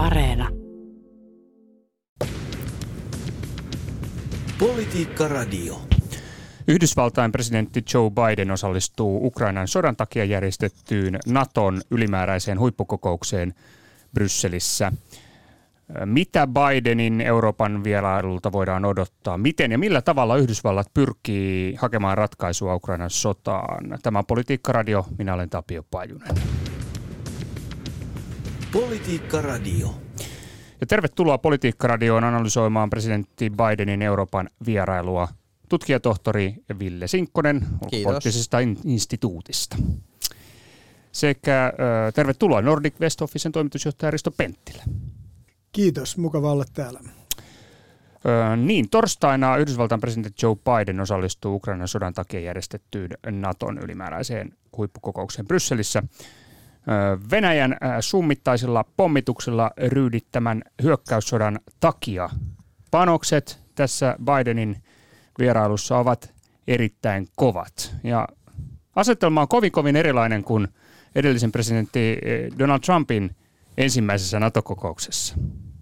Areena. Politiikka Radio. Yhdysvaltain presidentti Joe Biden osallistuu Ukrainan sodan takia järjestettyyn Naton ylimääräiseen huippukokoukseen Brysselissä. Mitä Bidenin Euroopan vierailulta voidaan odottaa? Miten ja millä tavalla Yhdysvallat pyrkii hakemaan ratkaisua Ukrainan sotaan? Tämä on Politiikka Radio. Minä olen Tapio Pajunen. Politiikka Radio. Ja tervetuloa Politiikka Radioon analysoimaan presidentti Bidenin Euroopan vierailua tutkijatohtori Ville Sinkkonen ulkopoliittisesta instituutista. Sekä äh, tervetuloa Nordic West Officen toimitusjohtaja Risto Penttilä. Kiitos, mukava olla täällä. Öö, niin, torstaina Yhdysvaltain presidentti Joe Biden osallistuu Ukrainan sodan takia järjestettyyn Naton ylimääräiseen huippukokoukseen Brysselissä. Venäjän summittaisilla pommituksilla ryydittämän hyökkäyssodan takia panokset tässä Bidenin vierailussa ovat erittäin kovat. Ja asetelma on kovin kovin erilainen kuin edellisen presidentti Donald Trumpin ensimmäisessä NATO-kokouksessa.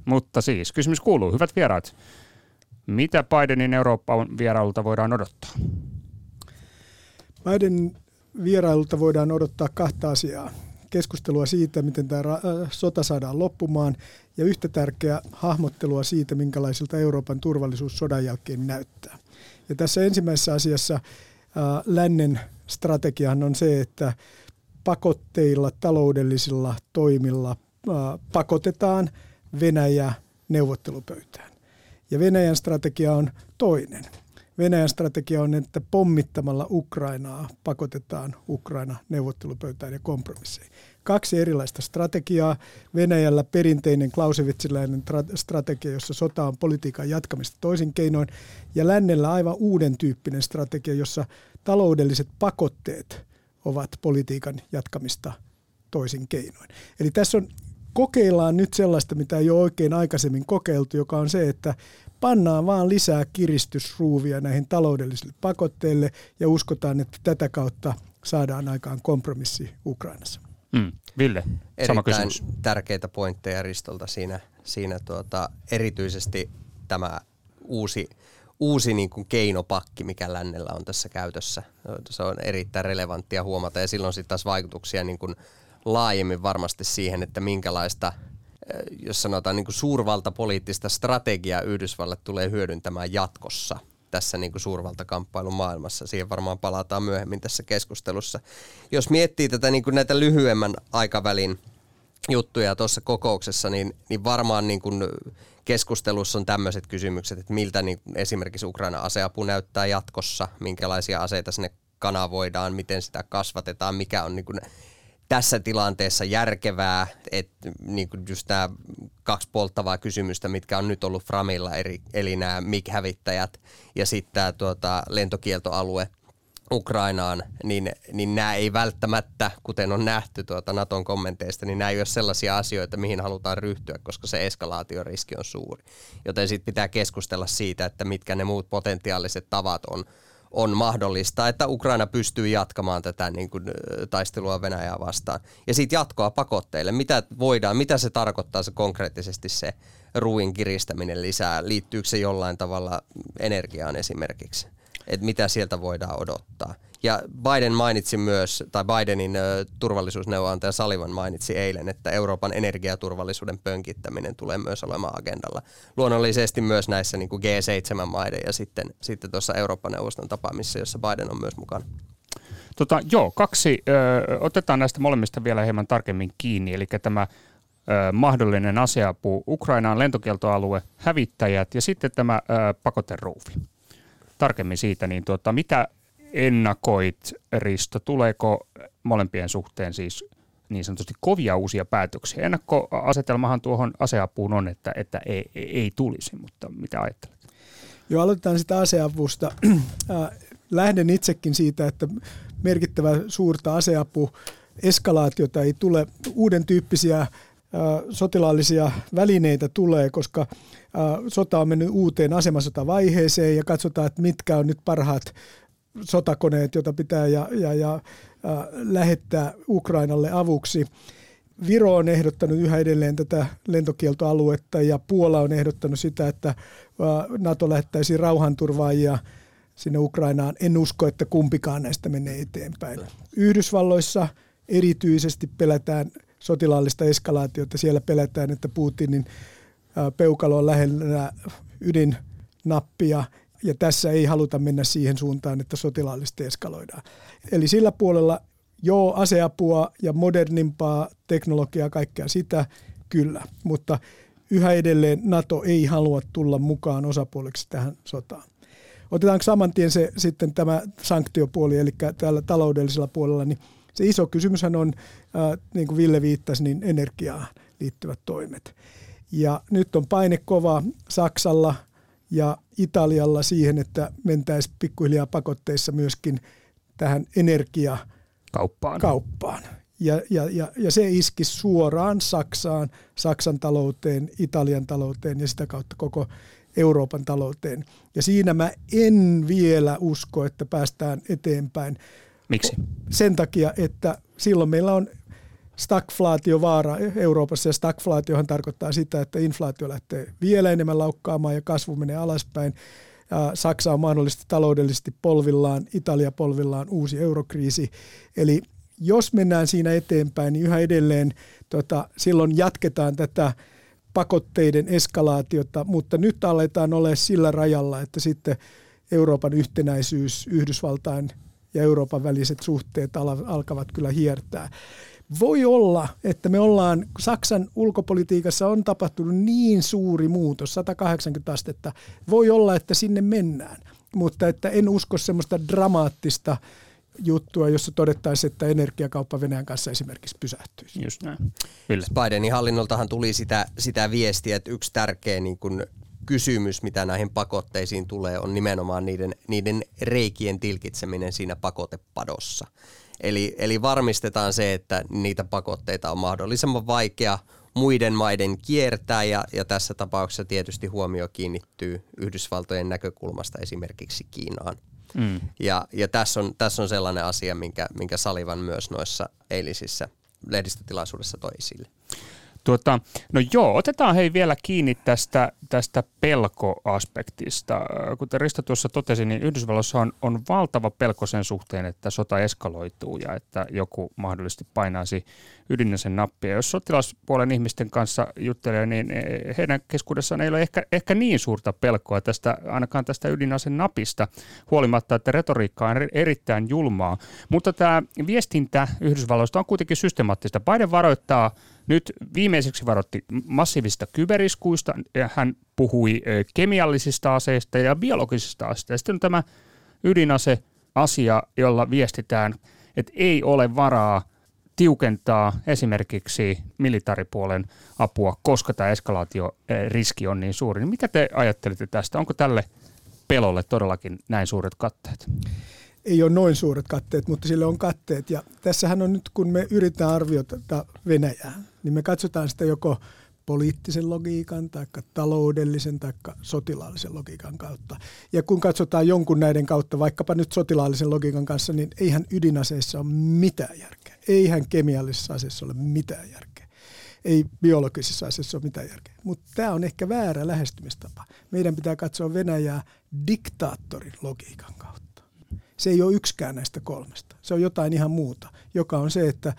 Mutta siis, kysymys kuuluu, hyvät vieraat, mitä Bidenin Euroopan vierailulta voidaan odottaa? Biden vierailulta voidaan odottaa kahta asiaa. Keskustelua siitä, miten tämä sota saadaan loppumaan, ja yhtä tärkeää hahmottelua siitä, minkälaisilta Euroopan turvallisuus sodan jälkeen näyttää. Ja tässä ensimmäisessä asiassa äh, lännen strategiahan on se, että pakotteilla, taloudellisilla toimilla äh, pakotetaan Venäjä neuvottelupöytään. Ja Venäjän strategia on toinen. Venäjän strategia on, että pommittamalla Ukrainaa pakotetaan Ukraina neuvottelupöytään ja kompromisseihin. Kaksi erilaista strategiaa. Venäjällä perinteinen klausevitsiläinen strategia, jossa sota on politiikan jatkamista toisin keinoin, ja lännellä aivan uuden tyyppinen strategia, jossa taloudelliset pakotteet ovat politiikan jatkamista toisin keinoin. Eli tässä on kokeillaan nyt sellaista, mitä ei ole oikein aikaisemmin kokeiltu, joka on se, että pannaan vaan lisää kiristysruuvia näihin taloudellisille pakotteille ja uskotaan, että tätä kautta saadaan aikaan kompromissi Ukrainassa. Mm. Ville, sama Erittäin kysymys. tärkeitä pointteja Ristolta siinä, siinä tuota, erityisesti tämä uusi, uusi niin kuin keinopakki, mikä lännellä on tässä käytössä. Se on erittäin relevanttia huomata ja silloin sitten taas vaikutuksia niin kuin laajemmin varmasti siihen, että minkälaista jos sanotaan niin kuin suurvaltapoliittista strategiaa Yhdysvallat tulee hyödyntämään jatkossa tässä niin kuin suurvaltakamppailun maailmassa. Siihen varmaan palataan myöhemmin tässä keskustelussa. Jos miettii tätä niin kuin näitä lyhyemmän aikavälin juttuja tuossa kokouksessa, niin, niin varmaan niin kuin keskustelussa on tämmöiset kysymykset, että miltä niin esimerkiksi Ukraina aseapu näyttää jatkossa, minkälaisia aseita sinne kanavoidaan, miten sitä kasvatetaan, mikä on niin kuin tässä tilanteessa järkevää, että niin kuin just nämä kaksi polttavaa kysymystä, mitkä on nyt ollut Framilla, eri, eli nämä MIG-hävittäjät ja sitten tämä tuota, lentokieltoalue Ukrainaan, niin, niin nämä ei välttämättä, kuten on nähty tuota Naton kommenteista, niin nämä ei ole sellaisia asioita, mihin halutaan ryhtyä, koska se eskalaatioriski on suuri. Joten sitten pitää keskustella siitä, että mitkä ne muut potentiaaliset tavat on on mahdollista, että Ukraina pystyy jatkamaan tätä niin kuin, taistelua Venäjää vastaan. Ja sitten jatkoa pakotteille. Mitä voidaan, mitä se tarkoittaa se konkreettisesti se ruuin kiristäminen lisää? Liittyykö se jollain tavalla energiaan esimerkiksi? Että mitä sieltä voidaan odottaa? Ja Biden mainitsi myös, tai Bidenin ö, turvallisuusneuvonantaja Salivan mainitsi eilen, että Euroopan energiaturvallisuuden pönkittäminen tulee myös olemaan agendalla. Luonnollisesti myös näissä niin kuin G7-maiden ja sitten, sitten tuossa Euroopan neuvoston tapaamissa, jossa Biden on myös mukana. Tota, joo, kaksi. Ö, otetaan näistä molemmista vielä hieman tarkemmin kiinni. Eli tämä ö, mahdollinen aseapu Ukrainaan, lentokieltoalue, hävittäjät ja sitten tämä ö, pakoteruuvi. Tarkemmin siitä, niin tuota, mitä ennakoit, Risto, tuleeko molempien suhteen siis niin sanotusti kovia uusia päätöksiä? Ennakkoasetelmahan tuohon aseapuun on, että, että ei, ei tulisi, mutta mitä ajattelet? Joo, aloitetaan sitä aseavusta. Lähden itsekin siitä, että merkittävä suurta aseapu eskalaatiota ei tule. Uuden tyyppisiä sotilaallisia välineitä tulee, koska sota on mennyt uuteen asemasotavaiheeseen ja katsotaan, että mitkä on nyt parhaat sotakoneet, joita pitää ja, ja, ja äh, lähettää Ukrainalle avuksi. Viro on ehdottanut yhä edelleen tätä lentokieltoaluetta ja Puola on ehdottanut sitä, että NATO lähettäisi rauhanturvaajia sinne Ukrainaan. En usko, että kumpikaan näistä menee eteenpäin. Yhdysvalloissa erityisesti pelätään sotilaallista eskalaatiota. Siellä pelätään, että Putinin peukalo on lähellä ydinnappia ja tässä ei haluta mennä siihen suuntaan, että sotilaallisesti eskaloidaan. Eli sillä puolella joo, aseapua ja modernimpaa teknologiaa, kaikkea sitä, kyllä, mutta yhä edelleen NATO ei halua tulla mukaan osapuoleksi tähän sotaan. Otetaanko saman tien se, sitten tämä sanktiopuoli, eli tällä taloudellisella puolella, niin se iso kysymyshän on, äh, niin kuin Ville viittasi, niin energiaan liittyvät toimet. Ja nyt on paine kova Saksalla ja Italialla siihen, että mentäisiin pikkuhiljaa pakotteissa myöskin tähän energia kauppaan. kauppaan. Ja, ja, ja, ja se iski suoraan Saksaan, Saksan talouteen, Italian talouteen ja sitä kautta koko Euroopan talouteen. Ja siinä mä en vielä usko, että päästään eteenpäin. Miksi? Sen takia, että silloin meillä on stagflaatiovaara Euroopassa ja stagflaatiohan tarkoittaa sitä, että inflaatio lähtee vielä enemmän laukkaamaan ja kasvu menee alaspäin. Saksa on mahdollisesti taloudellisesti polvillaan, Italia polvillaan, uusi eurokriisi. Eli jos mennään siinä eteenpäin, niin yhä edelleen tota, silloin jatketaan tätä pakotteiden eskalaatiota, mutta nyt aletaan olla sillä rajalla, että sitten Euroopan yhtenäisyys, Yhdysvaltain ja Euroopan väliset suhteet alkavat kyllä hiertää. Voi olla, että me ollaan, Saksan ulkopolitiikassa on tapahtunut niin suuri muutos, 180 astetta. Voi olla, että sinne mennään, mutta että en usko semmoista dramaattista juttua, jossa todettaisiin, että energiakauppa Venäjän kanssa esimerkiksi pysähtyisi. Just näin. Ville. Bidenin hallinnoltahan tuli sitä, sitä viestiä, että yksi tärkeä niin kuin kysymys, mitä näihin pakotteisiin tulee, on nimenomaan niiden, niiden reikien tilkitseminen siinä pakotepadossa. Eli, eli varmistetaan se, että niitä pakotteita on mahdollisimman vaikea muiden maiden kiertää ja, ja tässä tapauksessa tietysti huomio kiinnittyy Yhdysvaltojen näkökulmasta esimerkiksi Kiinaan. Mm. Ja, ja tässä, on, tässä on sellainen asia, minkä, minkä Salivan myös noissa eilisissä lehdistötilaisuudessa toi esille. Tuota, no joo, otetaan hei vielä kiinni tästä, tästä pelkoaspektista. Kuten Risto tuossa totesi, niin Yhdysvalloissa on, on valtava pelko sen suhteen, että sota eskaloituu ja että joku mahdollisesti painaisi ydinäsen nappia. Jos sotilaspuolen ihmisten kanssa juttelee, niin heidän keskuudessaan ei ole ehkä, ehkä niin suurta pelkoa tästä, ainakaan tästä ydinasen napista, huolimatta, että retoriikka on erittäin julmaa. Mutta tämä viestintä Yhdysvalloista on kuitenkin systemaattista. Biden varoittaa nyt viimeiseksi varoitti massiivisista kyberiskuista, ja hän puhui kemiallisista aseista ja biologisista aseista. Ja sitten on tämä ydinase-asia, jolla viestitään, että ei ole varaa tiukentaa esimerkiksi militaaripuolen apua, koska tämä eskalaatioriski on niin suuri. Niin mitä te ajattelette tästä? Onko tälle pelolle todellakin näin suuret katteet? ei ole noin suuret katteet, mutta sille on katteet. Ja tässähän on nyt, kun me yritetään arvioida Venäjää, niin me katsotaan sitä joko poliittisen logiikan tai taloudellisen tai sotilaallisen logiikan kautta. Ja kun katsotaan jonkun näiden kautta, vaikkapa nyt sotilaallisen logiikan kanssa, niin eihän ydinaseissa ole mitään järkeä. Eihän kemiallisessa aseessa ole mitään järkeä. Ei biologisissa aseissa ole mitään järkeä. Mutta tämä on ehkä väärä lähestymistapa. Meidän pitää katsoa Venäjää diktaattorin logiikan kautta se ei ole yksikään näistä kolmesta. Se on jotain ihan muuta, joka on se, että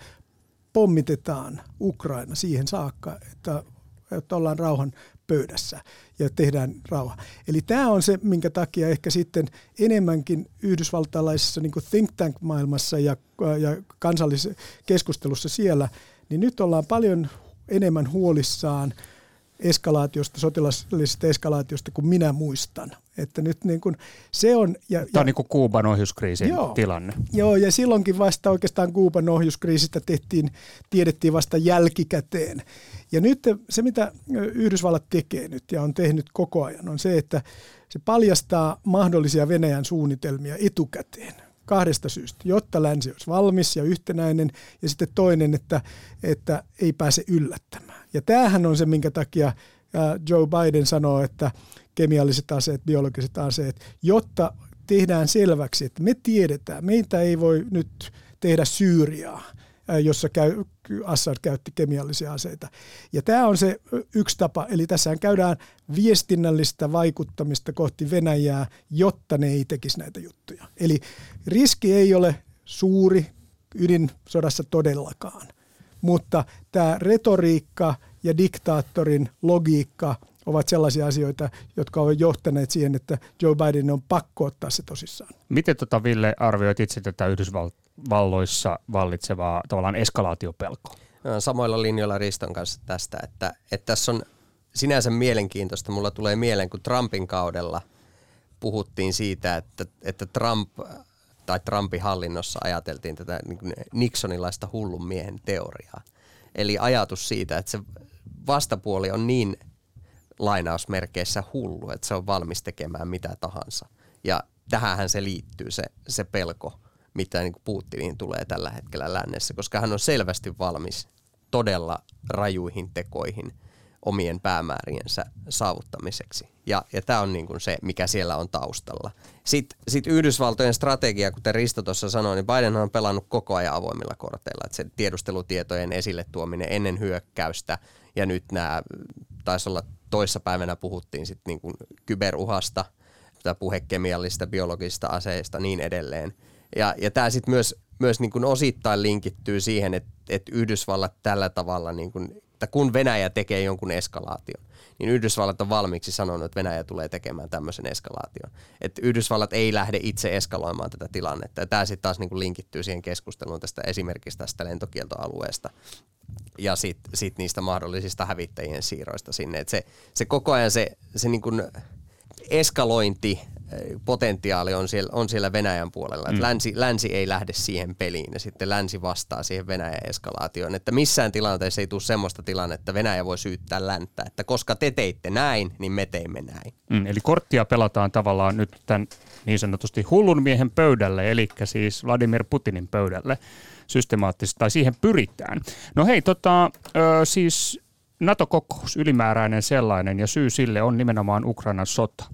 pommitetaan Ukraina siihen saakka, että, että ollaan rauhan pöydässä ja tehdään rauha. Eli tämä on se, minkä takia ehkä sitten enemmänkin yhdysvaltalaisessa niin think tank-maailmassa ja, ja kansallisessa keskustelussa siellä, niin nyt ollaan paljon enemmän huolissaan – eskalaatiosta, sotilaallisesta eskalaatiosta kuin minä muistan. Että nyt niin kuin se on, ja, Tämä on niin kuin Kuuban ohjuskriisin joo, tilanne. Joo, ja silloinkin vasta oikeastaan Kuuban ohjuskriisistä tehtiin, tiedettiin vasta jälkikäteen. Ja nyt se, mitä Yhdysvallat tekee nyt ja on tehnyt koko ajan, on se, että se paljastaa mahdollisia Venäjän suunnitelmia etukäteen kahdesta syystä, jotta länsi olisi valmis ja yhtenäinen, ja sitten toinen, että, että ei pääse yllättämään. Ja tämähän on se, minkä takia Joe Biden sanoo, että kemialliset aseet, biologiset aseet, jotta tehdään selväksi, että me tiedetään, meitä ei voi nyt tehdä Syyriaa jossa käy, Assad käytti kemiallisia aseita. Ja tämä on se yksi tapa, eli tässä käydään viestinnällistä vaikuttamista kohti Venäjää, jotta ne ei tekisi näitä juttuja. Eli riski ei ole suuri ydinsodassa todellakaan, mutta tämä retoriikka ja diktaattorin logiikka ovat sellaisia asioita, jotka ovat johtaneet siihen, että Joe Biden on pakko ottaa se tosissaan. Miten tota, Ville arvioit itse tätä Yhdysvalloissa vallitsevaa tavallaan eskalaatiopelkoa? Samoilla linjoilla Riston kanssa tästä, että, että tässä on sinänsä mielenkiintoista. Mulla tulee mieleen, kun Trumpin kaudella puhuttiin siitä, että, että Trump tai Trumpin hallinnossa ajateltiin tätä niin Nixonilaista hullun miehen teoriaa. Eli ajatus siitä, että se vastapuoli on niin lainausmerkeissä hullu, että se on valmis tekemään mitä tahansa. Ja tähän se liittyy se, se pelko, mitä niin Putiniin tulee tällä hetkellä lännessä, koska hän on selvästi valmis todella rajuihin tekoihin omien päämääriensä saavuttamiseksi. Ja, ja tämä on niin kuin se, mikä siellä on taustalla. Sitten sit Yhdysvaltojen strategia, kuten Risto tuossa sanoi, niin Biden on pelannut koko ajan avoimilla korteilla. Että se tiedustelutietojen esille tuominen ennen hyökkäystä ja nyt nämä, taisi olla toissapäivänä puhuttiin sitten niin kuin kyberuhasta, puhekemiallista, biologisista aseista niin edelleen. Ja, ja tämä sitten myös, myös niin kuin osittain linkittyy siihen, että, että Yhdysvallat tällä tavalla, niin kuin, että kun Venäjä tekee jonkun eskalaation, niin Yhdysvallat on valmiiksi sanonut, että Venäjä tulee tekemään tämmöisen eskalaation. Että Yhdysvallat ei lähde itse eskaloimaan tätä tilannetta. Ja tämä sitten taas niin kuin linkittyy siihen keskusteluun tästä esimerkiksi tästä lentokieltoalueesta ja sitten sit niistä mahdollisista hävittäjien siirroista sinne. Et se, se koko ajan se, se niin kuin eskalointi potentiaali on siellä, on siellä Venäjän puolella. Mm. länsi, länsi ei lähde siihen peliin ja sitten länsi vastaa siihen Venäjän eskalaatioon. Että missään tilanteessa ei tule semmoista tilannetta, että Venäjä voi syyttää länttä. Että koska te teitte näin, niin me teimme näin. Mm, eli korttia pelataan tavallaan nyt tämän niin sanotusti hullun miehen pöydälle, eli siis Vladimir Putinin pöydälle systemaattisesti, tai siihen pyritään. No hei, tota, ö, siis NATO-kokous, ylimääräinen sellainen, ja syy sille on nimenomaan Ukrainan sota.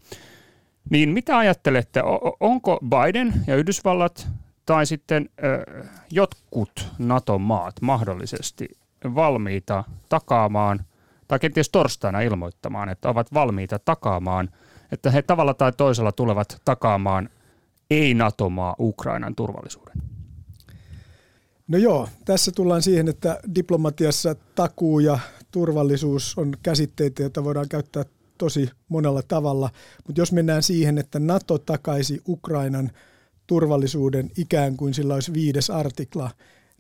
Niin mitä ajattelette, onko Biden ja Yhdysvallat tai sitten jotkut NATO-maat mahdollisesti valmiita takaamaan, tai kenties torstaina ilmoittamaan, että ovat valmiita takaamaan, että he tavalla tai toisella tulevat takaamaan ei-NATO-maa Ukrainan turvallisuuden? No joo, tässä tullaan siihen, että diplomatiassa takuu ja turvallisuus on käsitteitä, joita voidaan käyttää tosi monella tavalla. Mutta jos mennään siihen, että NATO takaisi Ukrainan turvallisuuden ikään kuin sillä olisi viides artikla,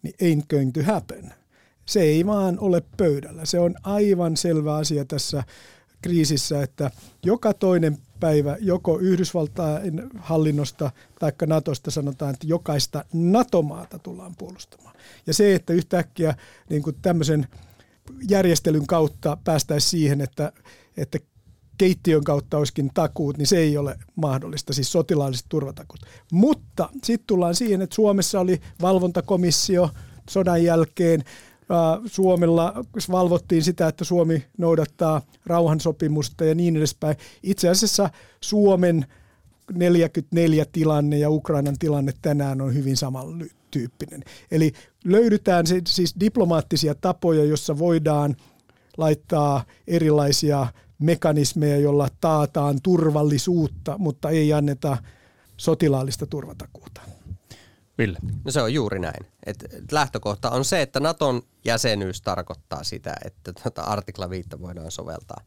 niin ain't going to happen. Se ei vaan ole pöydällä. Se on aivan selvä asia tässä kriisissä, että joka toinen päivä joko Yhdysvaltain hallinnosta tai Natosta sanotaan, että jokaista NATO-maata tullaan puolustamaan. Ja se, että yhtäkkiä niin kuin tämmöisen järjestelyn kautta päästäisiin siihen, että, että keittiön kautta olisikin takuut, niin se ei ole mahdollista, siis sotilaalliset turvatakuut. Mutta sitten tullaan siihen, että Suomessa oli valvontakomissio sodan jälkeen, Suomella valvottiin sitä, että Suomi noudattaa rauhansopimusta ja niin edespäin. Itse asiassa Suomen 44 tilanne ja Ukrainan tilanne tänään on hyvin samantyyppinen. Eli löydetään siis diplomaattisia tapoja, jossa voidaan laittaa erilaisia mekanismeja, joilla taataan turvallisuutta, mutta ei anneta sotilaallista turvatakuuta. Ville? No se on juuri näin. Et lähtökohta on se, että Naton jäsenyys tarkoittaa sitä, että tuota artikla 5 voidaan soveltaa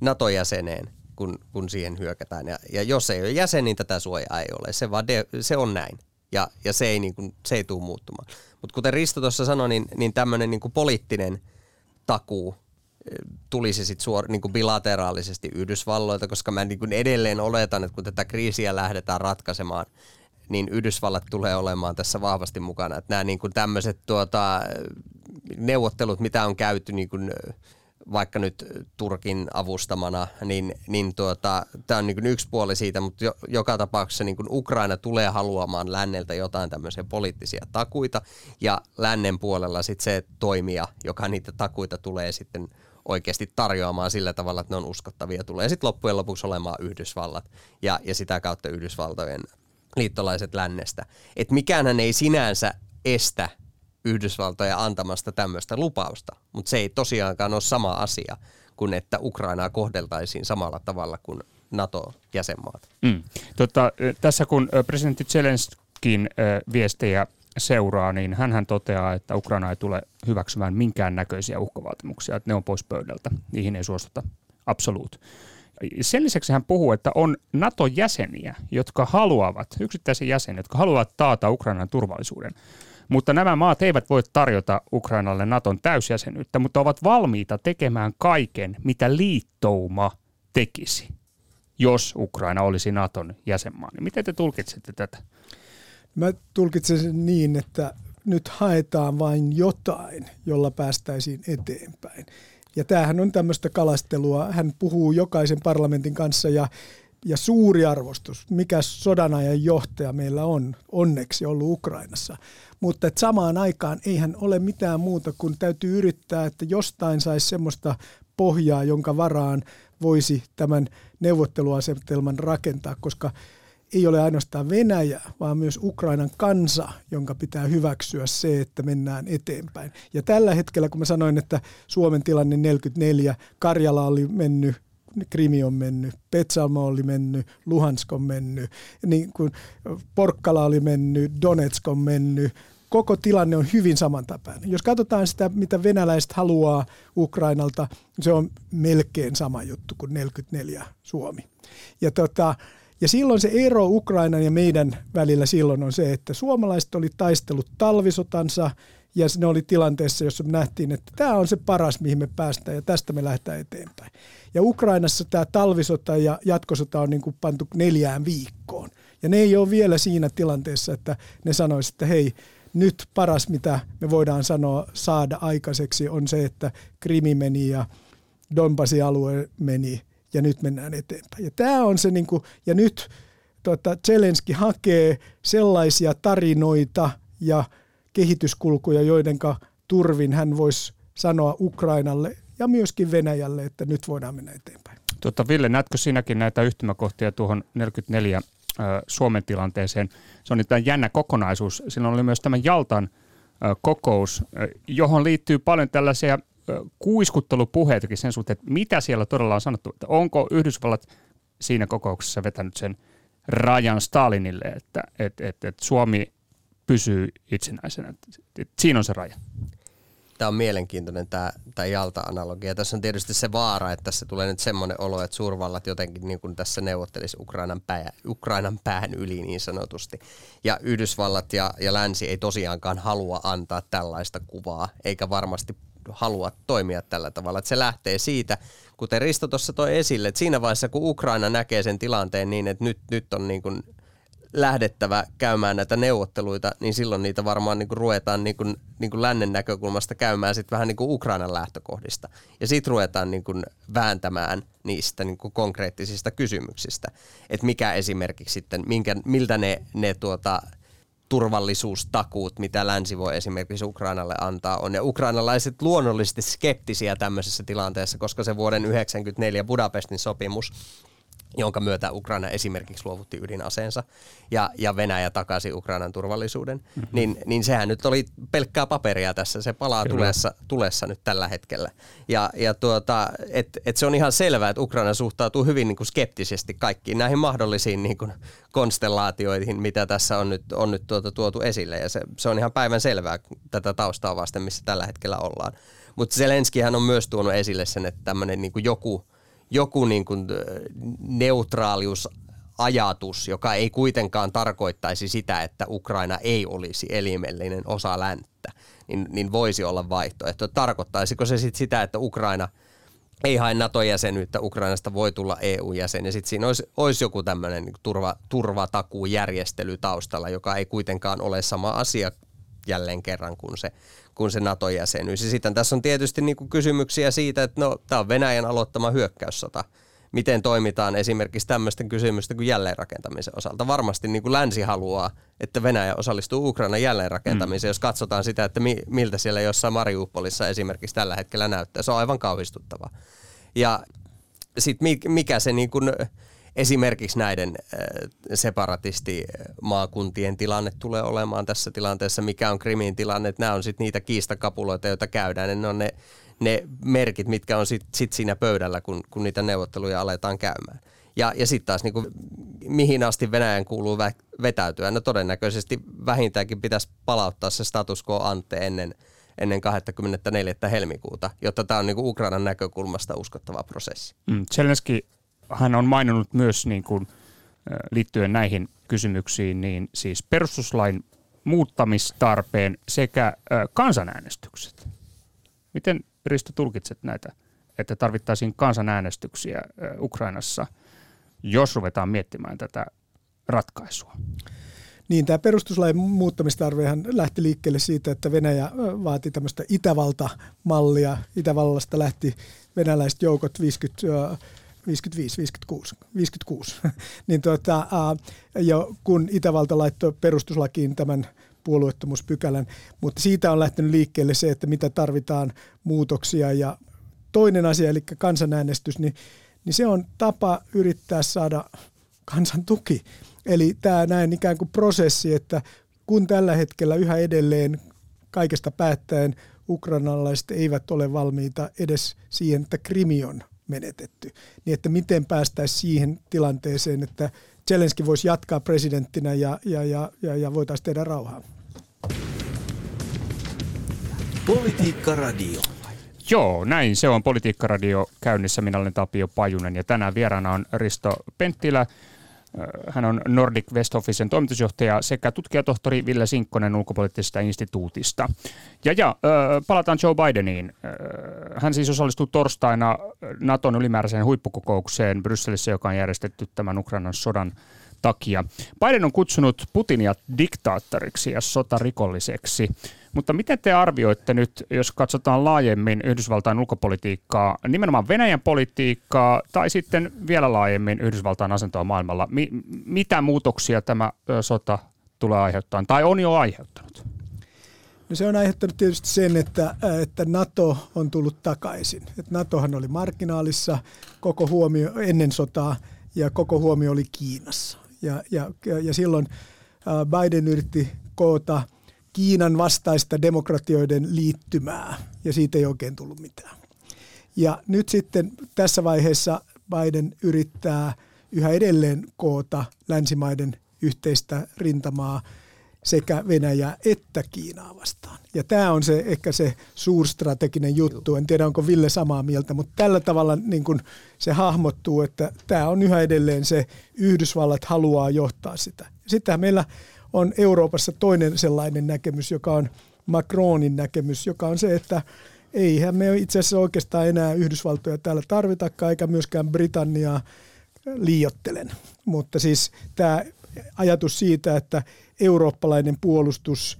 NATO-jäseneen, kun, kun siihen hyökätään. Ja, ja jos ei ole jäsen, niin tätä suojaa ei ole. Se, vaan de, se on näin. Ja, ja se ei, niin kuin, se ei tule muuttumaan. Mutta kuten Risto tuossa sanoi, niin, niin tämmöinen niin poliittinen takuu tulisi sitten suor, niin bilateraalisesti Yhdysvalloilta, koska mä niin edelleen oletan, että kun tätä kriisiä lähdetään ratkaisemaan, niin Yhdysvallat tulee olemaan tässä vahvasti mukana. Että nämä niin kuin tämmöiset tuota, neuvottelut, mitä on käyty niin kuin, vaikka nyt Turkin avustamana, niin, niin tuota, tämä on niin kuin yksi puoli siitä, mutta jo, joka tapauksessa niin kuin Ukraina tulee haluamaan länneltä jotain tämmöisiä poliittisia takuita, ja lännen puolella sitten se toimija, joka niitä takuita tulee sitten oikeasti tarjoamaan sillä tavalla, että ne on uskottavia, tulee sitten loppujen lopuksi olemaan Yhdysvallat ja, ja sitä kautta Yhdysvaltojen liittolaiset lännestä. Että mikään ei sinänsä estä Yhdysvaltoja antamasta tämmöistä lupausta, mutta se ei tosiaankaan ole sama asia kuin että Ukrainaa kohdeltaisiin samalla tavalla kuin NATO-jäsenmaat. Mm. Tota, tässä kun presidentti Zelenskin viestejä seuraa, niin hän toteaa, että Ukraina ei tule hyväksymään minkään näköisiä uhkavaatimuksia, että ne on pois pöydältä. Niihin ei suostuta absoluut. Sen lisäksi hän puhuu, että on NATO-jäseniä, jotka haluavat, yksittäisiä jäseniä, jotka haluavat taata Ukrainan turvallisuuden. Mutta nämä maat eivät voi tarjota Ukrainalle Naton täysjäsenyyttä, mutta ovat valmiita tekemään kaiken, mitä liittouma tekisi, jos Ukraina olisi Naton jäsenmaa. Niin miten te tulkitsette tätä? Mä tulkitsen sen niin, että nyt haetaan vain jotain, jolla päästäisiin eteenpäin. Ja tämähän on tämmöistä kalastelua. Hän puhuu jokaisen parlamentin kanssa ja, ja suuri arvostus, mikä sodanajan johtaja meillä on onneksi ollut Ukrainassa. Mutta että samaan aikaan eihän ole mitään muuta kuin täytyy yrittää, että jostain saisi semmoista pohjaa, jonka varaan voisi tämän neuvotteluasetelman rakentaa, koska ei ole ainoastaan Venäjä, vaan myös Ukrainan kansa, jonka pitää hyväksyä se, että mennään eteenpäin. Ja tällä hetkellä, kun mä sanoin, että Suomen tilanne 44, Karjala oli mennyt Krimi on mennyt, Petsalmo oli mennyt, Luhansk on mennyt, niin kuin Porkkala oli mennyt, Donetsk on mennyt, koko tilanne on hyvin samantapainen. Jos katsotaan sitä, mitä venäläiset haluaa Ukrainalta, se on melkein sama juttu kuin 44 Suomi. Ja tota, ja silloin se ero Ukrainan ja meidän välillä silloin on se, että suomalaiset oli taistellut talvisotansa ja ne oli tilanteessa, jossa me nähtiin, että tämä on se paras, mihin me päästään ja tästä me lähdetään eteenpäin. Ja Ukrainassa tämä talvisota ja jatkosota on niin kuin pantu neljään viikkoon. Ja ne ei ole vielä siinä tilanteessa, että ne sanoisivat, että hei, nyt paras, mitä me voidaan sanoa saada aikaiseksi, on se, että Krimi meni ja Donbasin alue meni – ja nyt mennään eteenpäin. Ja tämä on se, niin kuin, ja nyt tota, Zelenski hakee sellaisia tarinoita ja kehityskulkuja, joiden turvin hän voisi sanoa Ukrainalle ja myöskin Venäjälle, että nyt voidaan mennä eteenpäin. Tota, Ville, näetkö sinäkin näitä yhtymäkohtia tuohon 44 äh, Suomen tilanteeseen? Se on nyt jännä kokonaisuus. Silloin oli myös tämän Jaltan äh, kokous, äh, johon liittyy paljon tällaisia kuiskuttelupuheitakin sen suhteen, että mitä siellä todella on sanottu. Että onko Yhdysvallat siinä kokouksessa vetänyt sen rajan Stalinille, että et, et, et Suomi pysyy itsenäisenä. Et, et, siinä on se raja. Tämä on mielenkiintoinen tämä, tämä Jalta-analogia. Tässä on tietysti se vaara, että tässä tulee nyt semmoinen olo, että suurvallat jotenkin niin kuin tässä neuvottelisi Ukrainan, pää, Ukrainan pään yli niin sanotusti. Ja Yhdysvallat ja, ja länsi ei tosiaankaan halua antaa tällaista kuvaa, eikä varmasti halua toimia tällä tavalla. Että se lähtee siitä, kuten Risto tuossa toi esille, että siinä vaiheessa kun Ukraina näkee sen tilanteen niin, että nyt, nyt on niin kuin lähdettävä käymään näitä neuvotteluita, niin silloin niitä varmaan niin kuin ruvetaan niin kuin, niin kuin lännen näkökulmasta käymään sitten vähän niin kuin Ukrainan lähtökohdista. Ja sitten ruvetaan niin kuin vääntämään niistä niin kuin konkreettisista kysymyksistä, että mikä esimerkiksi sitten, minkä, miltä ne, ne tuota, turvallisuustakuut, mitä länsi voi esimerkiksi Ukrainalle antaa, on. Ja ukrainalaiset luonnollisesti skeptisiä tämmöisessä tilanteessa, koska se vuoden 1994 Budapestin sopimus jonka myötä Ukraina esimerkiksi luovutti ydinaseensa ja, ja Venäjä takaisin Ukrainan turvallisuuden, mm-hmm. niin, niin sehän nyt oli pelkkää paperia tässä. Se palaa tulessa, tulessa nyt tällä hetkellä. Ja, ja tuota, et, et se on ihan selvää, että Ukraina suhtautuu hyvin niin kuin skeptisesti kaikkiin näihin mahdollisiin niin kuin konstellaatioihin, mitä tässä on nyt, on nyt tuota, tuotu esille. Ja se, se on ihan päivän selvää tätä taustaa vasten, missä tällä hetkellä ollaan. Mutta Zelenskihän on myös tuonut esille sen, että tämmöinen niin joku – joku niin kuin neutraalius ajatus, joka ei kuitenkaan tarkoittaisi sitä, että Ukraina ei olisi elimellinen osa länttä, niin, niin voisi olla vaihtoehto. Tarkoittaisiko se sitten sitä, että Ukraina ei hae NATO-jäsenyyttä, Ukrainasta voi tulla EU-jäsen, ja sitten siinä olisi, olisi joku tämmöinen turva, turvatakuujärjestely taustalla, joka ei kuitenkaan ole sama asia jälleen kerran kuin se kuin se NATO-jäsenyys. Ja sitten tässä on tietysti niin kuin kysymyksiä siitä, että no, tämä on Venäjän aloittama hyökkäyssota. Miten toimitaan esimerkiksi tämmöisten kysymysten kuin jälleenrakentamisen osalta? Varmasti niin kuin länsi haluaa, että Venäjä osallistuu Ukrainan jälleenrakentamiseen, mm. jos katsotaan sitä, että mi- miltä siellä jossain Mariupolissa esimerkiksi tällä hetkellä näyttää. Se on aivan kauhistuttavaa. Ja sitten mikä se niin kuin esimerkiksi näiden separatistimaakuntien tilanne tulee olemaan tässä tilanteessa, mikä on Krimin tilanne. Nämä on sitten niitä kiistakapuloita, joita käydään. Ne on ne, ne merkit, mitkä on sitten sit siinä pöydällä, kun, kun niitä neuvotteluja aletaan käymään. Ja, ja sitten taas niin kuin, mihin asti Venäjän kuuluu vä- vetäytyä. No todennäköisesti vähintäänkin pitäisi palauttaa se status quo ante ennen, ennen 24. helmikuuta, jotta tämä on niin kuin Ukrainan näkökulmasta uskottava prosessi. Mm, Zelenski, hän on maininnut myös niin kuin, liittyen näihin kysymyksiin, niin siis perustuslain muuttamistarpeen sekä kansanäänestykset. Miten Risto tulkitset näitä, että tarvittaisiin kansanäänestyksiä Ukrainassa, jos ruvetaan miettimään tätä ratkaisua? Niin, tämä perustuslain muuttamistarvehan lähti liikkeelle siitä, että Venäjä vaati tämmöistä Itävalta-mallia. Itävallasta lähti venäläiset joukot 50, 55, 56, 56. niin tuota, ja kun Itävalta laittoi perustuslakiin tämän puolueettomuuspykälän, mutta siitä on lähtenyt liikkeelle se, että mitä tarvitaan muutoksia ja toinen asia, eli kansanäänestys, niin, niin se on tapa yrittää saada kansan tuki. Eli tämä näin ikään kuin prosessi, että kun tällä hetkellä yhä edelleen kaikesta päättäen ukrainalaiset eivät ole valmiita edes siihen, että Krimi on menetetty, niin että miten päästäisiin siihen tilanteeseen, että Zelenski voisi jatkaa presidenttinä ja, ja, ja, ja, ja voitaisiin tehdä rauhaa. Politiikka Radio. Joo, näin se on Politiikka-radio käynnissä. Minä olen Tapio Pajunen ja tänään vieraana on Risto Penttilä. Hän on Nordic West Officen toimitusjohtaja sekä tutkijatohtori Ville Sinkkonen ulkopoliittisesta instituutista. Ja, ja palataan Joe Bideniin. Hän siis osallistuu torstaina Naton ylimääräiseen huippukokoukseen Brysselissä, joka on järjestetty tämän Ukrainan sodan takia. Biden on kutsunut Putinia diktaattoriksi ja sotarikolliseksi. Mutta miten te arvioitte nyt, jos katsotaan laajemmin Yhdysvaltain ulkopolitiikkaa, nimenomaan Venäjän politiikkaa tai sitten vielä laajemmin Yhdysvaltain asentoa maailmalla? Mi- mitä muutoksia tämä sota tulee aiheuttamaan tai on jo aiheuttanut? No se on aiheuttanut tietysti sen, että, että NATO on tullut takaisin. Et NATOhan oli marginaalissa koko huomio ennen sotaa ja koko huomio oli Kiinassa. Ja, ja, ja silloin Biden yritti koota Kiinan vastaista demokratioiden liittymää, ja siitä ei oikein tullut mitään. Ja nyt sitten tässä vaiheessa Biden yrittää yhä edelleen koota länsimaiden yhteistä rintamaa sekä Venäjää että Kiinaa vastaan. Ja tämä on se ehkä se suurstrateginen juttu. En tiedä, onko Ville samaa mieltä, mutta tällä tavalla niin kun se hahmottuu, että tämä on yhä edelleen se Yhdysvallat haluaa johtaa sitä. Sittenhän meillä on Euroopassa toinen sellainen näkemys, joka on Macronin näkemys, joka on se, että eihän me itse asiassa oikeastaan enää Yhdysvaltoja täällä tarvitakaan, eikä myöskään Britanniaa liiottelen. Mutta siis tämä ajatus siitä, että eurooppalainen puolustus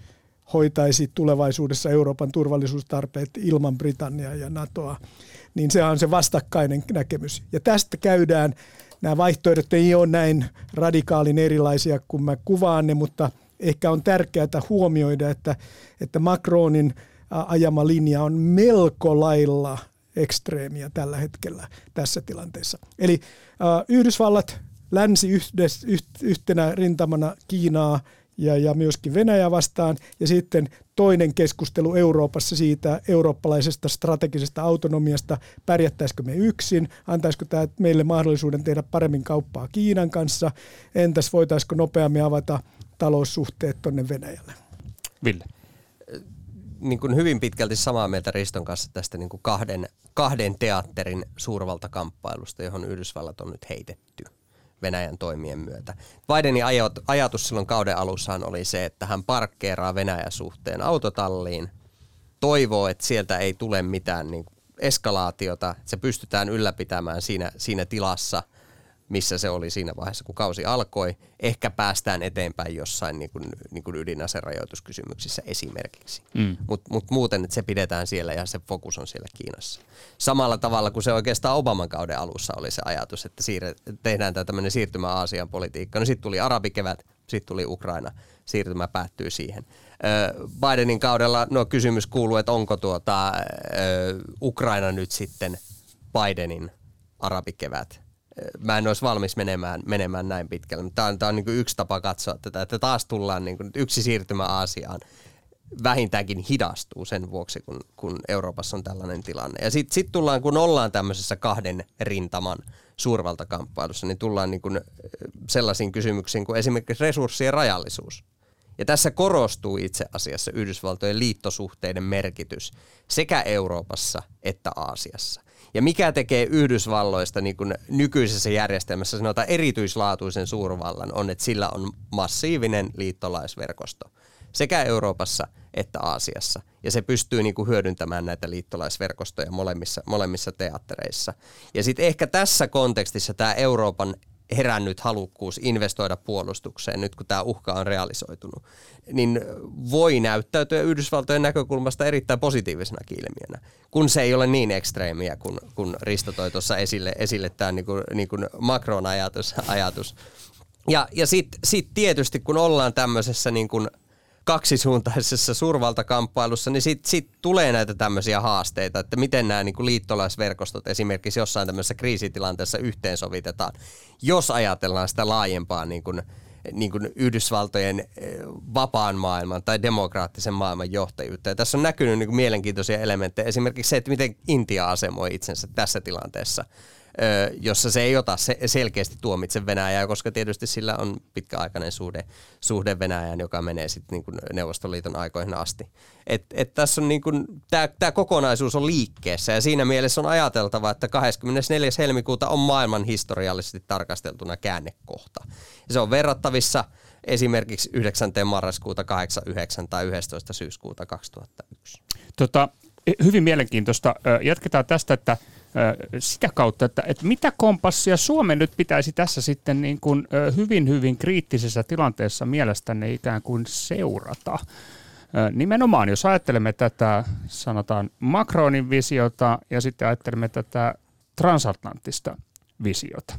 hoitaisi tulevaisuudessa Euroopan turvallisuustarpeet ilman Britanniaa ja NATOa, niin se on se vastakkainen näkemys. Ja tästä käydään nämä vaihtoehdot ei ole näin radikaalin erilaisia kuin mä kuvaan ne, mutta ehkä on tärkeää huomioida, että, että Macronin ajama linja on melko lailla ekstreemiä tällä hetkellä tässä tilanteessa. Eli äh, Yhdysvallat, länsi yhtenä rintamana Kiinaa ja, ja myöskin Venäjä vastaan. Ja sitten toinen keskustelu Euroopassa siitä eurooppalaisesta strategisesta autonomiasta, pärjättäisikö me yksin, antaisiko tämä meille mahdollisuuden tehdä paremmin kauppaa Kiinan kanssa, entäs voitaisiko nopeammin avata taloussuhteet tuonne Venäjälle. Ville. Niin kuin hyvin pitkälti samaa mieltä Riston kanssa tästä niin kuin kahden, kahden teatterin suurvaltakamppailusta, johon Yhdysvallat on nyt heitetty. Venäjän toimien myötä. Bidenin ajatus silloin kauden alussaan oli se, että hän parkkeeraa Venäjän suhteen autotalliin, toivoo, että sieltä ei tule mitään niin eskalaatiota, se pystytään ylläpitämään siinä, siinä tilassa – missä se oli siinä vaiheessa, kun kausi alkoi. Ehkä päästään eteenpäin jossain niin kuin, niin kuin ydinaserajoituskysymyksissä esimerkiksi. Mm. Mutta mut muuten, että se pidetään siellä ja se fokus on siellä Kiinassa. Samalla tavalla kuin se oikeastaan Obaman kauden alussa oli se ajatus, että siirre, tehdään tämä tämmöinen siirtymä Aasian politiikka. No sitten tuli arabikevät, sitten tuli Ukraina, siirtymä päättyy siihen. Bidenin kaudella no kysymys kuuluu, että onko tuota, Ukraina nyt sitten Bidenin arabikevät mä en olisi valmis menemään, menemään näin pitkälle. Tämä on, tämä on niin kuin yksi tapa katsoa tätä, että taas tullaan niin kuin yksi siirtymä Aasiaan vähintäänkin hidastuu sen vuoksi, kun, kun Euroopassa on tällainen tilanne. Ja sitten sit tullaan, kun ollaan tämmöisessä kahden rintaman suurvaltakamppailussa, niin tullaan niin kuin sellaisiin kysymyksiin kuin esimerkiksi resurssien rajallisuus. Ja tässä korostuu itse asiassa Yhdysvaltojen liittosuhteiden merkitys sekä Euroopassa että Aasiassa. Ja mikä tekee Yhdysvalloista niin kuin nykyisessä järjestelmässä sanotaan erityislaatuisen suurvallan on, että sillä on massiivinen liittolaisverkosto sekä Euroopassa että Aasiassa. Ja se pystyy niin kuin hyödyntämään näitä liittolaisverkostoja molemmissa, molemmissa teattereissa. Ja sitten ehkä tässä kontekstissa tämä Euroopan herännyt halukkuus investoida puolustukseen, nyt kun tämä uhka on realisoitunut, niin voi näyttäytyä Yhdysvaltojen näkökulmasta erittäin positiivisena ilmiönä, kun se ei ole niin ekstreemiä, kun, kun Risto toi tuossa esille, esille tämä niin kuin, niin kuin Macron ajatus. ajatus. Ja, ja sitten sit tietysti, kun ollaan tämmöisessä niin kuin kaksisuuntaisessa suurvaltakamppailussa, niin sitten sit tulee näitä tämmöisiä haasteita, että miten nämä niin liittolaisverkostot esimerkiksi jossain tämmöisessä kriisitilanteessa yhteensovitetaan, jos ajatellaan sitä laajempaa niin kuin, niin kuin Yhdysvaltojen eh, vapaan maailman tai demokraattisen maailman johtajuutta. Ja tässä on näkynyt niin kuin mielenkiintoisia elementtejä, esimerkiksi se, että miten Intia asemoi itsensä tässä tilanteessa – jossa se ei ota se, selkeästi tuomitse Venäjää, koska tietysti sillä on pitkäaikainen suhde, suhde Venäjään, joka menee sitten niin kuin Neuvostoliiton aikoihin asti. Et, et tässä on niin kuin, tämä kokonaisuus on liikkeessä ja siinä mielessä on ajateltava, että 24. helmikuuta on maailman historiallisesti tarkasteltuna käännekohta. Ja se on verrattavissa esimerkiksi 9. marraskuuta 89 tai 11. syyskuuta 2001. Tota, hyvin mielenkiintoista. Jatketaan tästä, että sitä kautta, että, että mitä kompassia Suomen nyt pitäisi tässä sitten niin kuin hyvin, hyvin kriittisessä tilanteessa mielestäni ikään kuin seurata. Nimenomaan, jos ajattelemme tätä, sanotaan Macronin visiota ja sitten ajattelemme tätä transatlanttista visiota.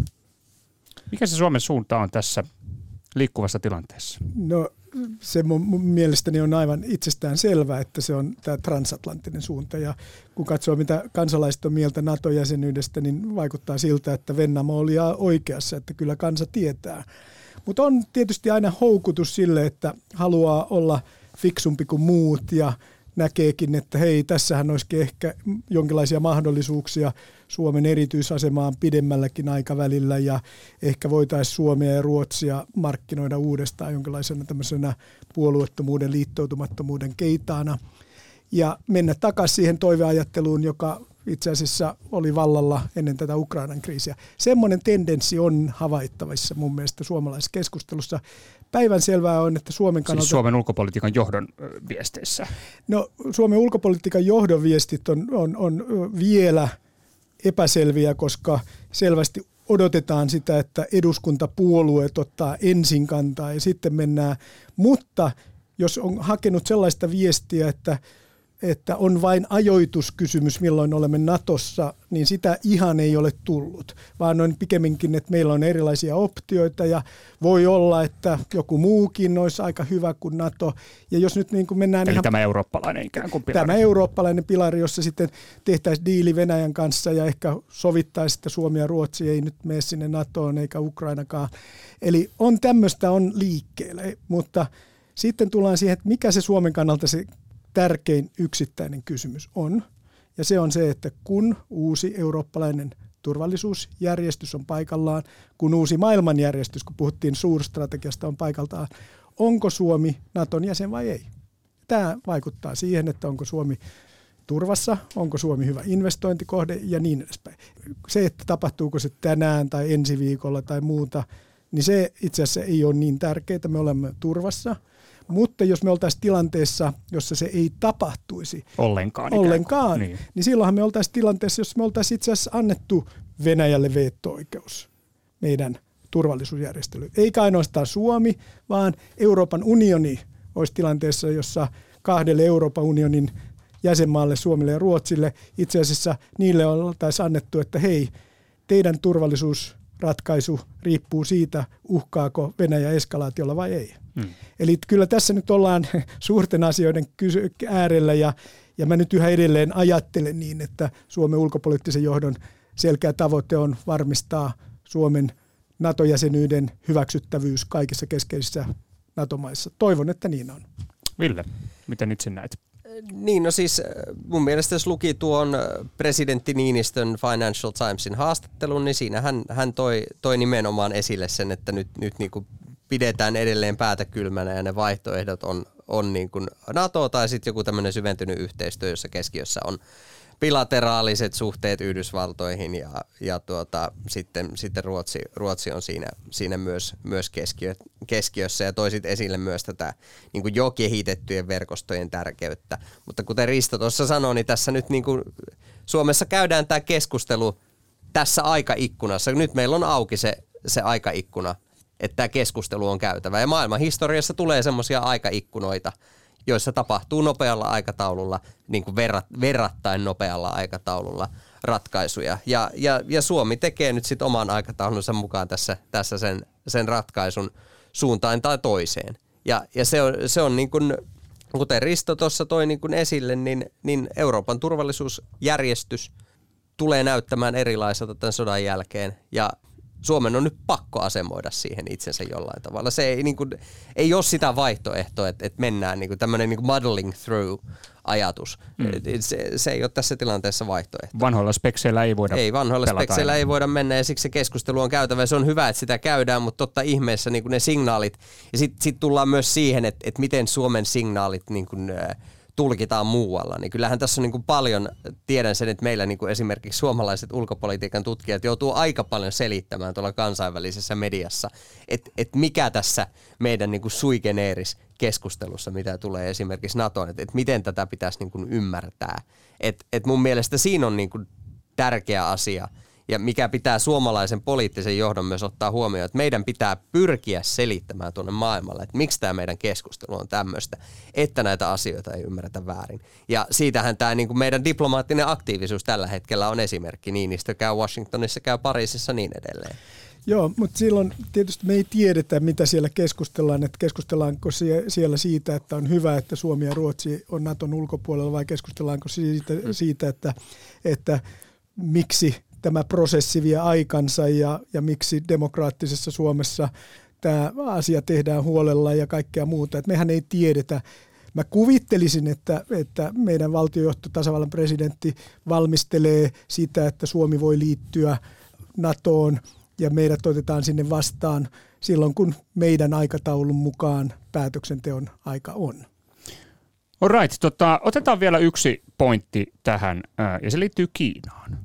Mikä se Suomen suunta on tässä liikkuvassa tilanteessa? No se mun, mielestäni on aivan itsestään selvää, että se on tämä transatlanttinen suunta. Ja kun katsoo, mitä kansalaiset on mieltä NATO-jäsenyydestä, niin vaikuttaa siltä, että Vennamo oli oikeassa, että kyllä kansa tietää. Mutta on tietysti aina houkutus sille, että haluaa olla fiksumpi kuin muut ja näkeekin, että hei, tässähän olisikin ehkä jonkinlaisia mahdollisuuksia Suomen erityisasemaan pidemmälläkin aikavälillä ja ehkä voitaisiin Suomea ja Ruotsia markkinoida uudestaan jonkinlaisena tämmöisenä puolueettomuuden, liittoutumattomuuden keitaana ja mennä takaisin siihen toiveajatteluun, joka itse asiassa oli vallalla ennen tätä Ukrainan kriisiä. Semmoinen tendenssi on havaittavissa mun mielestä suomalaisessa keskustelussa. Päivän selvää on, että Suomen siis kannalta... Siis Suomen ulkopolitiikan johdon viesteissä? No Suomen ulkopolitiikan johdon viestit on, on, on vielä epäselviä, koska selvästi odotetaan sitä, että eduskuntapuolueet ottaa ensin kantaa ja sitten mennään. Mutta jos on hakenut sellaista viestiä, että että on vain ajoituskysymys, milloin olemme Natossa, niin sitä ihan ei ole tullut, vaan on pikemminkin, että meillä on erilaisia optioita ja voi olla, että joku muukin olisi aika hyvä kuin Nato. Ja jos nyt niin kuin mennään Eli ihan, tämä eurooppalainen ikään kuin pilari. Tämä eurooppalainen pilari, jossa sitten tehtäisiin diili Venäjän kanssa ja ehkä sovittaisi, että Suomi ja Ruotsi ei nyt mene sinne NATOon eikä Ukrainakaan. Eli on tämmöistä on liikkeellä, mutta sitten tullaan siihen, että mikä se Suomen kannalta se tärkein yksittäinen kysymys on. Ja se on se, että kun uusi eurooppalainen turvallisuusjärjestys on paikallaan, kun uusi maailmanjärjestys, kun puhuttiin suurstrategiasta, on paikaltaan, onko Suomi Naton jäsen vai ei? Tämä vaikuttaa siihen, että onko Suomi turvassa, onko Suomi hyvä investointikohde ja niin edespäin. Se, että tapahtuuko se tänään tai ensi viikolla tai muuta, niin se itse asiassa ei ole niin tärkeää. Me olemme turvassa – mutta jos me oltaisiin tilanteessa, jossa se ei tapahtuisi ollenkaan, ollenkaan niin. niin silloinhan me oltaisiin tilanteessa, jossa me oltaisiin itse asiassa annettu Venäjälle veto-oikeus meidän turvallisuusjärjestely. Eikä ainoastaan Suomi, vaan Euroopan unioni olisi tilanteessa, jossa kahdelle Euroopan unionin jäsenmaalle, Suomelle ja Ruotsille, itse asiassa niille oltaisiin annettu, että hei, teidän turvallisuusratkaisu riippuu siitä, uhkaako Venäjä eskalaatiolla vai ei. Hmm. Eli kyllä tässä nyt ollaan suurten asioiden äärellä ja, ja mä nyt yhä edelleen ajattelen niin, että Suomen ulkopoliittisen johdon selkeä tavoite on varmistaa Suomen NATO-jäsenyyden hyväksyttävyys kaikissa keskeisissä NATO-maissa. Toivon, että niin on. Ville, miten itse näet? Niin, no siis äh, mun mielestä jos luki tuon äh, presidentti Niinistön Financial Timesin haastattelun, niin siinä hän, hän toi, toi nimenomaan esille sen, että nyt, nyt niin kuin pidetään edelleen päätä kylmänä ja ne vaihtoehdot on, on niin kuin NATO tai sitten joku tämmöinen syventynyt yhteistyö, jossa keskiössä on bilateraaliset suhteet Yhdysvaltoihin ja, ja tuota, sitten, sitten Ruotsi, Ruotsi on siinä, siinä myös, myös keskiö, keskiössä ja toisit esille myös tätä niin kuin jo kehitettyjen verkostojen tärkeyttä. Mutta kuten Risto tuossa sanoi, niin tässä nyt niin kuin Suomessa käydään tämä keskustelu tässä aikaikkunassa. Nyt meillä on auki se, se aikaikkuna, että tämä keskustelu on käytävä. Ja maailman historiassa tulee semmoisia aikaikkunoita, joissa tapahtuu nopealla aikataululla, niin kuin verrat, verrattain nopealla aikataululla ratkaisuja. Ja, ja, ja Suomi tekee nyt sitten oman aikataulunsa mukaan tässä, tässä sen, sen ratkaisun suuntaan tai toiseen. Ja, ja se on, se on niin kuin, kuten Risto tuossa toi niin kuin esille, niin, niin Euroopan turvallisuusjärjestys tulee näyttämään erilaiselta tämän sodan jälkeen. Ja Suomen on nyt pakko asemoida siihen itsensä jollain tavalla. Se ei, niin kuin, ei ole sitä vaihtoehtoa, että, että mennään niin tämmöinen niin muddling through ajatus. Mm. Se, se ei ole tässä tilanteessa vaihtoehto. Vanhoilla spekseillä ei voida Ei, vanhoilla spekseillä aina. ei voida mennä ja siksi se keskustelu on käytävä. Se on hyvä, että sitä käydään, mutta totta ihmeessä niin ne signaalit. Ja sitten sit tullaan myös siihen, että, että miten Suomen signaalit niin kuin, äh, tulkitaan muualla. Niin kyllähän tässä on niin kuin paljon, tiedän sen, että meillä niin kuin esimerkiksi suomalaiset ulkopolitiikan tutkijat joutuu aika paljon selittämään tuolla kansainvälisessä mediassa, että et mikä tässä meidän niin kuin keskustelussa, mitä tulee esimerkiksi NATOon, että et miten tätä pitäisi niin kuin ymmärtää. Et, et mun mielestä siinä on niin kuin tärkeä asia – ja mikä pitää suomalaisen poliittisen johdon myös ottaa huomioon, että meidän pitää pyrkiä selittämään tuonne maailmalle, että miksi tämä meidän keskustelu on tämmöistä, että näitä asioita ei ymmärretä väärin. Ja siitähän tämä niin kuin meidän diplomaattinen aktiivisuus tällä hetkellä on esimerkki. Niinistö käy Washingtonissa, käy Pariisissa niin edelleen. Joo, mutta silloin tietysti me ei tiedetä, mitä siellä keskustellaan, että keskustellaanko siellä siitä, että on hyvä, että Suomi ja Ruotsi on Naton ulkopuolella vai keskustellaanko siitä, siitä että, että miksi tämä prosessi vie aikansa ja, ja miksi demokraattisessa Suomessa tämä asia tehdään huolella ja kaikkea muuta. Et mehän ei tiedetä. Mä kuvittelisin, että, että meidän valtiojohto, tasavallan presidentti valmistelee sitä, että Suomi voi liittyä NATOon ja meidät otetaan sinne vastaan silloin, kun meidän aikataulun mukaan päätöksenteon aika on. Alright, tota, otetaan vielä yksi pointti tähän, ja se liittyy Kiinaan.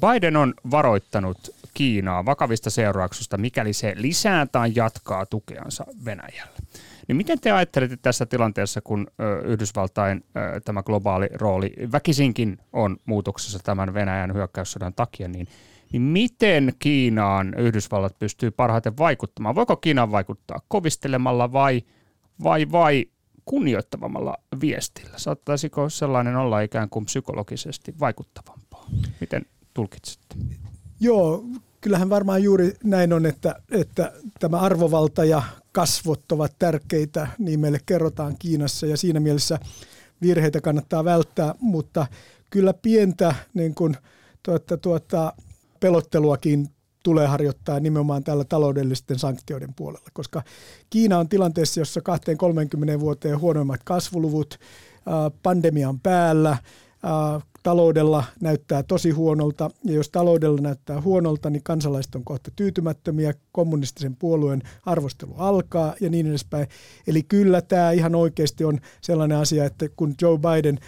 Biden on varoittanut Kiinaa vakavista seurauksista, mikäli se lisää tai jatkaa tukeansa Venäjälle. Niin miten te ajattelette tässä tilanteessa, kun Yhdysvaltain tämä globaali rooli väkisinkin on muutoksessa tämän Venäjän hyökkäyssodan takia, niin, niin miten Kiinaan Yhdysvallat pystyy parhaiten vaikuttamaan? Voiko Kiinaan vaikuttaa kovistelemalla vai, vai, vai kunnioittavammalla viestillä? Saattaisiko sellainen olla ikään kuin psykologisesti vaikuttavampaa? Miten tulkitsette? Joo, kyllähän varmaan juuri näin on, että, että tämä arvovalta ja kasvot ovat tärkeitä, niin meille kerrotaan Kiinassa ja siinä mielessä virheitä kannattaa välttää, mutta kyllä pientä niin kuin, tuota, tuota, pelotteluakin tulee harjoittaa nimenomaan tällä taloudellisten sanktioiden puolella, koska Kiina on tilanteessa, jossa 20-30 vuoteen huonoimmat kasvuluvut, pandemia on päällä, taloudella näyttää tosi huonolta, ja jos taloudella näyttää huonolta, niin kansalaiset on kohta tyytymättömiä, kommunistisen puolueen arvostelu alkaa ja niin edespäin. Eli kyllä tämä ihan oikeasti on sellainen asia, että kun Joe Biden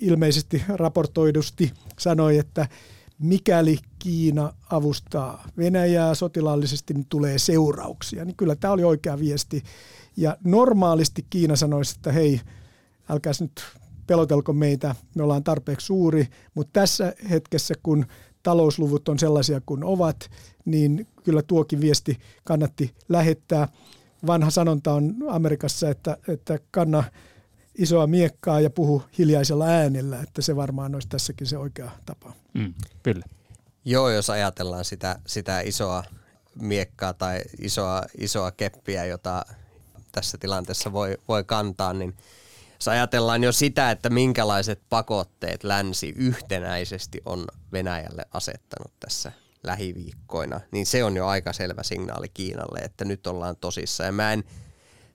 ilmeisesti raportoidusti sanoi, että mikäli Kiina avustaa Venäjää sotilaallisesti, niin tulee seurauksia. Niin kyllä tämä oli oikea viesti. Ja normaalisti Kiina sanoisi, että hei, älkää nyt pelotelko meitä, me ollaan tarpeeksi suuri, mutta tässä hetkessä, kun talousluvut on sellaisia kuin ovat, niin kyllä tuokin viesti kannatti lähettää. Vanha sanonta on Amerikassa, että, että kanna isoa miekkaa ja puhu hiljaisella äänellä, että se varmaan olisi tässäkin se oikea tapa. Mm, kyllä. Joo, jos ajatellaan sitä, sitä isoa miekkaa tai isoa, isoa keppiä, jota tässä tilanteessa voi, voi kantaa, niin jos ajatellaan jo sitä, että minkälaiset pakotteet länsi yhtenäisesti on Venäjälle asettanut tässä lähiviikkoina, niin se on jo aika selvä signaali Kiinalle, että nyt ollaan tosissaan. Ja mä en,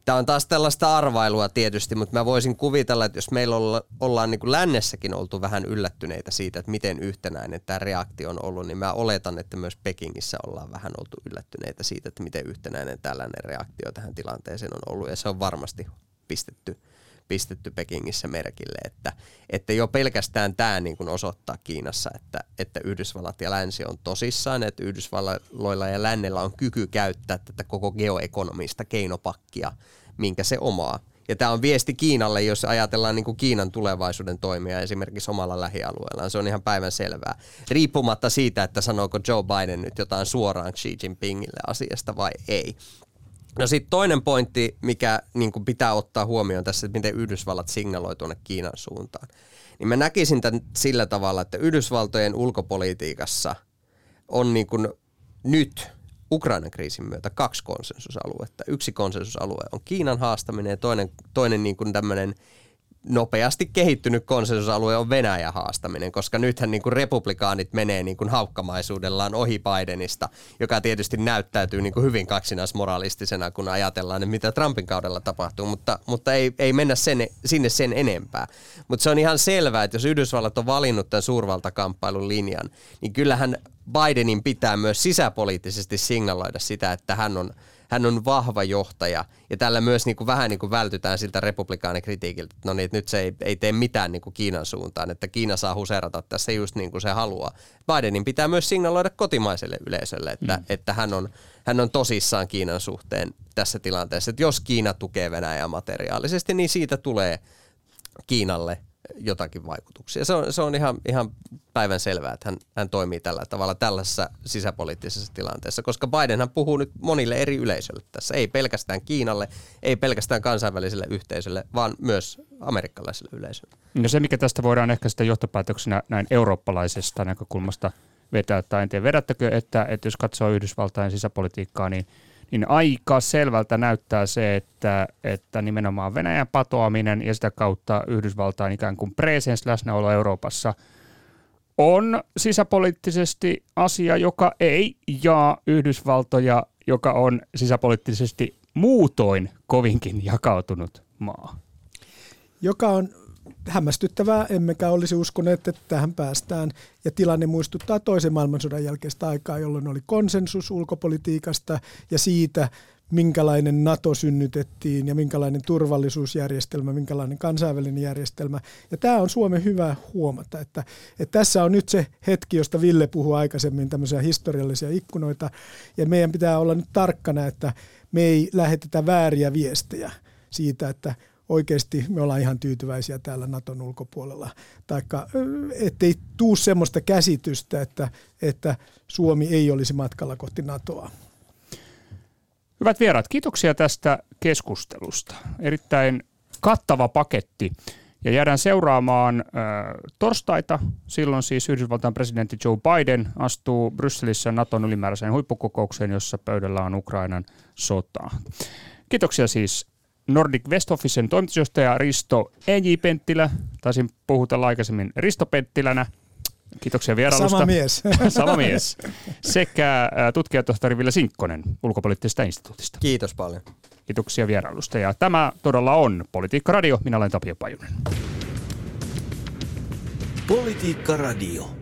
Tämä on taas tällaista arvailua tietysti, mutta mä voisin kuvitella, että jos meillä olla, ollaan niin kuin lännessäkin oltu vähän yllättyneitä siitä, että miten yhtenäinen tämä reaktio on ollut, niin mä oletan, että myös Pekingissä ollaan vähän oltu yllättyneitä siitä, että miten yhtenäinen tällainen reaktio tähän tilanteeseen on ollut. Ja se on varmasti pistetty pistetty Pekingissä merkille, että, että jo pelkästään tämä niin kuin osoittaa Kiinassa, että, että Yhdysvallat ja länsi on tosissaan, että Yhdysvalloilla ja lännellä on kyky käyttää tätä koko geoekonomista keinopakkia, minkä se omaa. Ja tämä on viesti Kiinalle, jos ajatellaan niin kuin Kiinan tulevaisuuden toimia esimerkiksi omalla lähialueellaan. Se on ihan päivän selvää. Riippumatta siitä, että sanooko Joe Biden nyt jotain suoraan Xi Jinpingille asiasta vai ei. No sitten toinen pointti, mikä niin kuin pitää ottaa huomioon tässä, että miten Yhdysvallat signaloi tuonne Kiinan suuntaan. Niin mä näkisin tämän sillä tavalla, että Yhdysvaltojen ulkopolitiikassa on niin kuin nyt Ukrainan kriisin myötä kaksi konsensusaluetta. Yksi konsensusalue on Kiinan haastaminen ja toinen, toinen niin kuin tämmöinen nopeasti kehittynyt konsensusalue on Venäjän haastaminen, koska nythän niin kuin republikaanit menee niin kuin haukkamaisuudellaan ohi Bidenista, joka tietysti näyttäytyy niin kuin hyvin kaksinaismoralistisena, kun ajatellaan, että mitä Trumpin kaudella tapahtuu, mutta, mutta ei, ei mennä sen, sinne sen enempää. Mutta se on ihan selvää, että jos Yhdysvallat on valinnut tämän suurvaltakamppailun linjan, niin kyllähän Bidenin pitää myös sisäpoliittisesti signaloida sitä, että hän on – hän on vahva johtaja ja tällä myös niin kuin vähän niin kuin vältytään siltä republikaanikritiikiltä, että no niin, että nyt se ei, ei tee mitään niin kuin Kiinan suuntaan, että Kiina saa huserata tässä just niin kuin se haluaa. Bidenin pitää myös signaloida kotimaiselle yleisölle, että, mm. että hän, on, hän on tosissaan Kiinan suhteen tässä tilanteessa, että jos Kiina tukee Venäjää materiaalisesti, niin siitä tulee Kiinalle jotakin vaikutuksia. Se on, se on ihan, ihan päivän selvää, että hän, hän toimii tällä tavalla tällaisessa sisäpoliittisessa tilanteessa, koska Bidenhan puhuu nyt monille eri yleisöille tässä, ei pelkästään Kiinalle, ei pelkästään kansainväliselle yhteisölle, vaan myös amerikkalaiselle yleisölle. No se, mikä tästä voidaan ehkä sitten johtopäätöksenä näin eurooppalaisesta näkökulmasta vetää, tai en tiedä vedättekö, että, että jos katsoo Yhdysvaltain sisäpolitiikkaa, niin niin aika selvältä näyttää se, että, että nimenomaan Venäjän patoaminen ja sitä kautta Yhdysvaltain ikään kuin presens läsnäolo Euroopassa on sisäpoliittisesti asia, joka ei jaa Yhdysvaltoja, joka on sisäpoliittisesti muutoin kovinkin jakautunut maa. Joka on hämmästyttävää, emmekä olisi uskoneet, että tähän päästään. Ja tilanne muistuttaa toisen maailmansodan jälkeistä aikaa, jolloin oli konsensus ulkopolitiikasta ja siitä, minkälainen NATO synnytettiin ja minkälainen turvallisuusjärjestelmä, minkälainen kansainvälinen järjestelmä. Ja tämä on Suomen hyvä huomata, että, että tässä on nyt se hetki, josta Ville puhui aikaisemmin, tämmöisiä historiallisia ikkunoita. Ja meidän pitää olla nyt tarkkana, että me ei lähetetä vääriä viestejä siitä, että oikeasti me ollaan ihan tyytyväisiä täällä Naton ulkopuolella. Taikka ettei tuu semmoista käsitystä, että, että Suomi ei olisi matkalla kohti NATOa. Hyvät vieraat, kiitoksia tästä keskustelusta. Erittäin kattava paketti. Ja jäädään seuraamaan äh, torstaita. Silloin siis Yhdysvaltain presidentti Joe Biden astuu Brysselissä Naton ylimääräiseen huippukokoukseen, jossa pöydällä on Ukrainan sota. Kiitoksia siis Nordic West Officen toimitusjohtaja Risto E.J. Penttilä. Taisin puhutella aikaisemmin Risto Penttilänä. Kiitoksia vierailusta. Sama mies. Sama mies. Sekä tutkijatohtori Ville Sinkkonen ulkopoliittisesta instituutista. Kiitos paljon. Kiitoksia vierailusta. Ja tämä todella on Politiikka Radio. Minä olen Tapio Pajunen. Politiikka Radio.